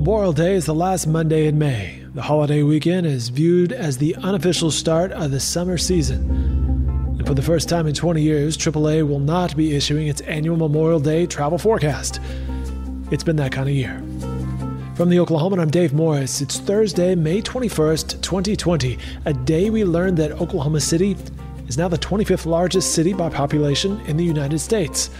Memorial Day is the last Monday in May. The holiday weekend is viewed as the unofficial start of the summer season. And for the first time in 20 years, AAA will not be issuing its annual Memorial Day travel forecast. It's been that kind of year. From the Oklahoman, I'm Dave Morris. It's Thursday, May 21st, 2020, a day we learned that Oklahoma City is now the 25th largest city by population in the United States.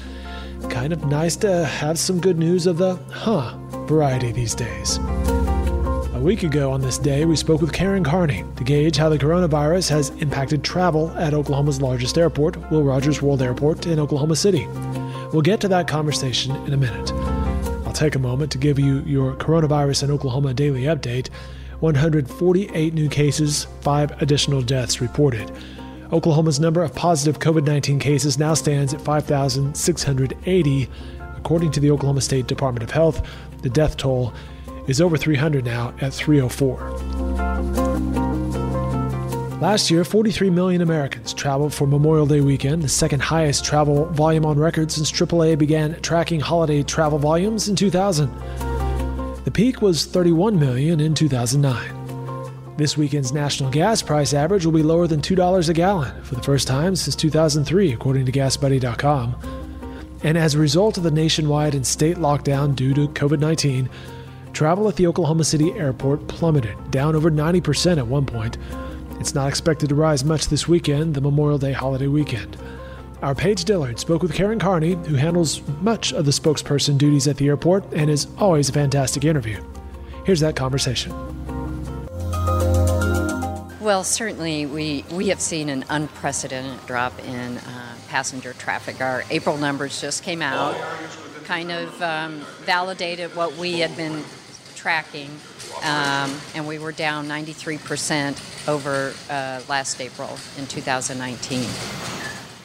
Kind of nice to have some good news of the huh variety these days. A week ago on this day, we spoke with Karen Carney to gauge how the coronavirus has impacted travel at Oklahoma's largest airport, Will Rogers World Airport in Oklahoma City. We'll get to that conversation in a minute. I'll take a moment to give you your coronavirus in Oklahoma daily update 148 new cases, 5 additional deaths reported. Oklahoma's number of positive COVID 19 cases now stands at 5,680. According to the Oklahoma State Department of Health, the death toll is over 300 now at 304. Last year, 43 million Americans traveled for Memorial Day weekend, the second highest travel volume on record since AAA began tracking holiday travel volumes in 2000. The peak was 31 million in 2009. This weekend's national gas price average will be lower than $2 a gallon for the first time since 2003, according to GasBuddy.com. And as a result of the nationwide and state lockdown due to COVID 19, travel at the Oklahoma City airport plummeted, down over 90% at one point. It's not expected to rise much this weekend, the Memorial Day holiday weekend. Our Paige Dillard spoke with Karen Carney, who handles much of the spokesperson duties at the airport and is always a fantastic interview. Here's that conversation. Well, certainly we, we have seen an unprecedented drop in uh, passenger traffic. Our April numbers just came out, kind of um, validated what we had been tracking, um, and we were down 93% over uh, last April in 2019.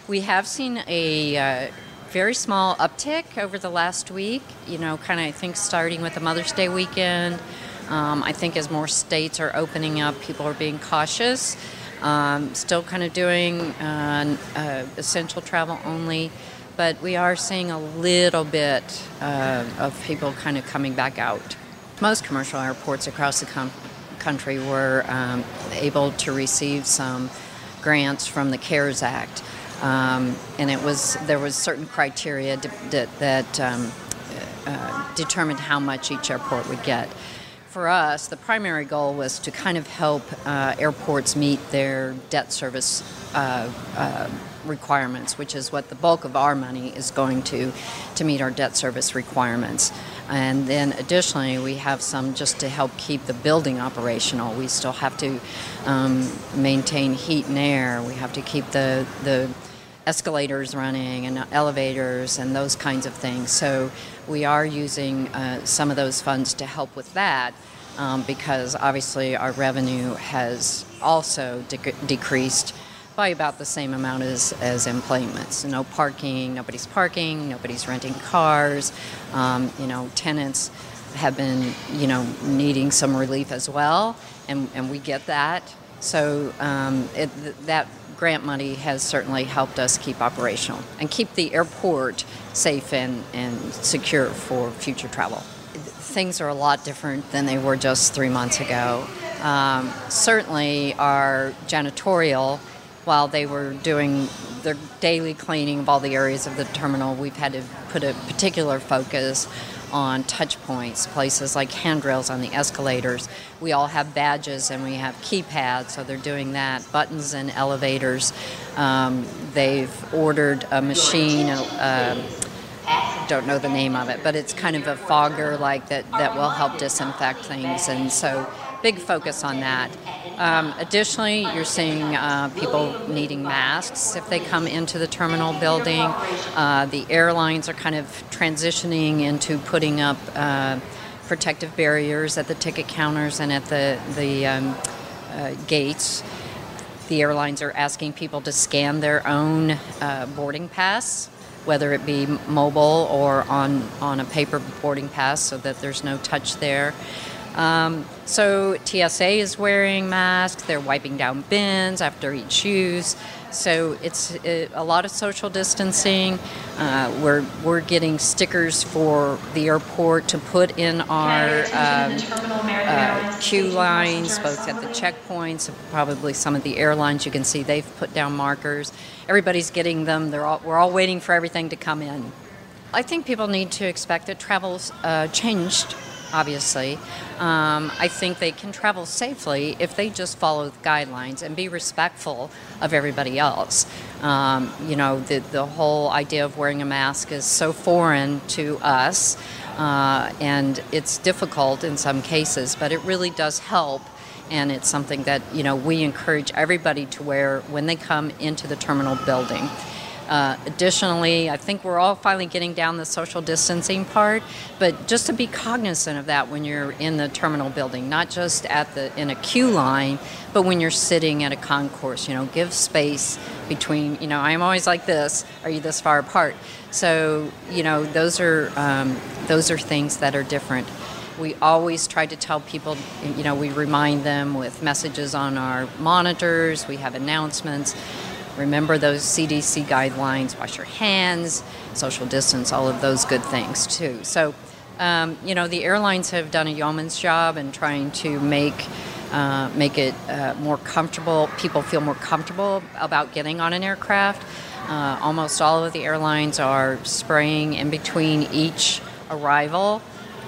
We have seen a uh, very small uptick over the last week, you know, kind of I think starting with the Mother's Day weekend. Um, I think as more states are opening up, people are being cautious. Um, still kind of doing uh, uh, essential travel only, but we are seeing a little bit uh, of people kind of coming back out. Most commercial airports across the com- country were um, able to receive some grants from the CARES Act, um, and it was there was certain criteria that, that um, uh, determined how much each airport would get for us, the primary goal was to kind of help uh, airports meet their debt service uh, uh, requirements, which is what the bulk of our money is going to, to meet our debt service requirements. And then additionally, we have some just to help keep the building operational. We still have to um, maintain heat and air. We have to keep the, the escalators running and elevators and those kinds of things. So we are using uh, some of those funds to help with that um, because obviously our revenue has also de- decreased by about the same amount as, as employments. No parking, nobody's parking, nobody's renting cars. Um, you know, tenants have been, you know, needing some relief as well, and, and we get that. So um, it, that grant money has certainly helped us keep operational and keep the airport safe and, and secure for future travel. Things are a lot different than they were just three months ago. Um, certainly, our janitorial, while they were doing their daily cleaning of all the areas of the terminal, we've had to put a particular focus on touch points, places like handrails on the escalators. We all have badges and we have keypads, so they're doing that. Buttons in elevators. Um, they've ordered a machine. Uh, don't know the name of it, but it's kind of a fogger like that that will help disinfect things, and so big focus on that. Um, additionally, you're seeing uh, people needing masks if they come into the terminal building. Uh, the airlines are kind of transitioning into putting up uh, protective barriers at the ticket counters and at the the um, uh, gates. The airlines are asking people to scan their own uh, boarding pass whether it be mobile or on, on a paper boarding pass so that there's no touch there. Um, so TSA is wearing masks. They're wiping down bins after each use. So it's it, a lot of social distancing. Uh, we're we're getting stickers for the airport to put in our um, uh, queue lines, both at the checkpoints, probably some of the airlines. You can see they've put down markers. Everybody's getting them. They're all, we're all waiting for everything to come in. I think people need to expect that travel's uh, changed obviously. Um, I think they can travel safely if they just follow the guidelines and be respectful of everybody else. Um, you know, the, the whole idea of wearing a mask is so foreign to us, uh, and it's difficult in some cases, but it really does help and it's something that you know we encourage everybody to wear when they come into the terminal building. Uh, additionally, I think we're all finally getting down the social distancing part, but just to be cognizant of that when you're in the terminal building, not just at the in a queue line, but when you're sitting at a concourse. You know, give space between. You know, I'm always like this. Are you this far apart? So you know, those are um, those are things that are different. We always try to tell people, you know, we remind them with messages on our monitors, we have announcements Remember those CDC guidelines, wash your hands, social distance, all of those good things too. So, um, you know, the airlines have done a yeoman's job in trying to make uh, make it uh, more comfortable. People feel more comfortable about getting on an aircraft. Uh, almost all of the airlines are spraying in between each arrival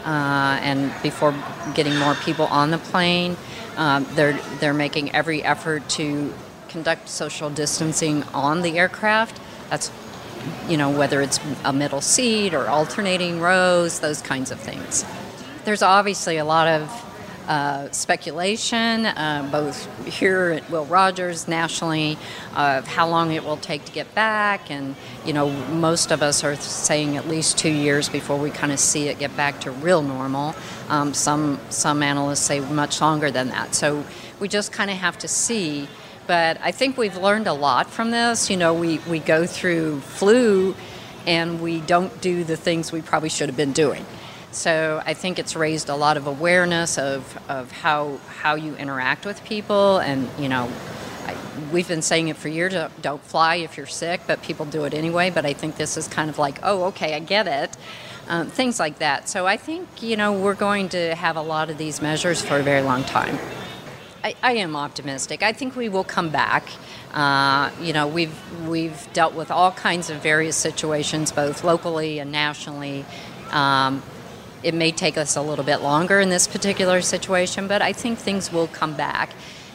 uh, and before getting more people on the plane. Um, they're they're making every effort to conduct social distancing on the aircraft. That's, you know, whether it's a middle seat or alternating rows, those kinds of things. There's obviously a lot of uh, speculation, uh, both here at Will Rogers, nationally, of how long it will take to get back. And, you know, most of us are saying at least two years before we kind of see it get back to real normal. Um, some, some analysts say much longer than that. So we just kind of have to see but I think we've learned a lot from this. You know, we, we go through flu and we don't do the things we probably should have been doing. So I think it's raised a lot of awareness of, of how, how you interact with people. And, you know, I, we've been saying it for years don't fly if you're sick, but people do it anyway. But I think this is kind of like, oh, okay, I get it. Um, things like that. So I think, you know, we're going to have a lot of these measures for a very long time. I, I am optimistic. I think we will come back. Uh, you know, we've we've dealt with all kinds of various situations, both locally and nationally. Um, it may take us a little bit longer in this particular situation, but I think things will come back.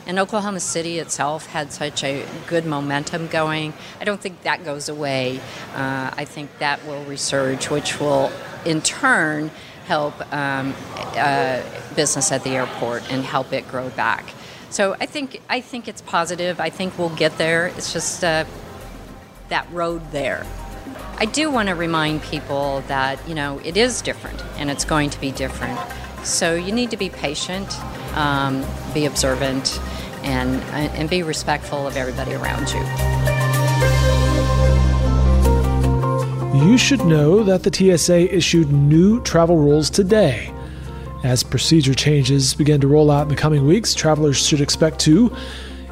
And Oklahoma City itself had such a good momentum going. I don't think that goes away. Uh, I think that will resurge, which will in turn help um, uh, business at the airport and help it grow back. So I think I think it's positive. I think we'll get there. It's just uh, that road there. I do want to remind people that you know it is different and it's going to be different. So you need to be patient, um, be observant, and and be respectful of everybody around you. You should know that the TSA issued new travel rules today. As procedure changes begin to roll out in the coming weeks, travelers should expect to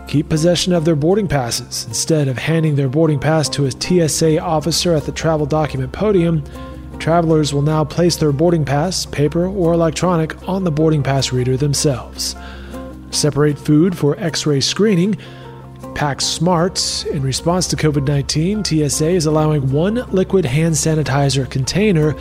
keep possession of their boarding passes. Instead of handing their boarding pass to a TSA officer at the travel document podium, travelers will now place their boarding pass, paper or electronic, on the boarding pass reader themselves. Separate food for x ray screening Pack Smart. In response to COVID 19, TSA is allowing one liquid hand sanitizer container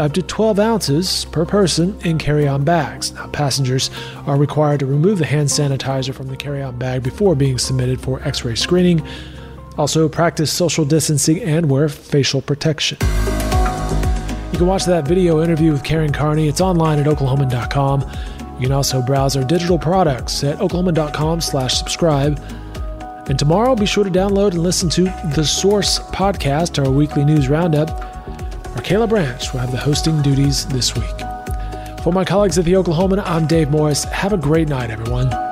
up to 12 ounces per person in carry on bags. Now, passengers are required to remove the hand sanitizer from the carry on bag before being submitted for x ray screening. Also, practice social distancing and wear facial protection. You can watch that video interview with Karen Carney. It's online at oklahoman.com. You can also browse our digital products at oklahoman.com slash subscribe. And tomorrow, be sure to download and listen to The Source podcast, our weekly news roundup. Kayla Branch will have the hosting duties this week. For my colleagues at The Oklahoman, I'm Dave Morris. Have a great night, everyone.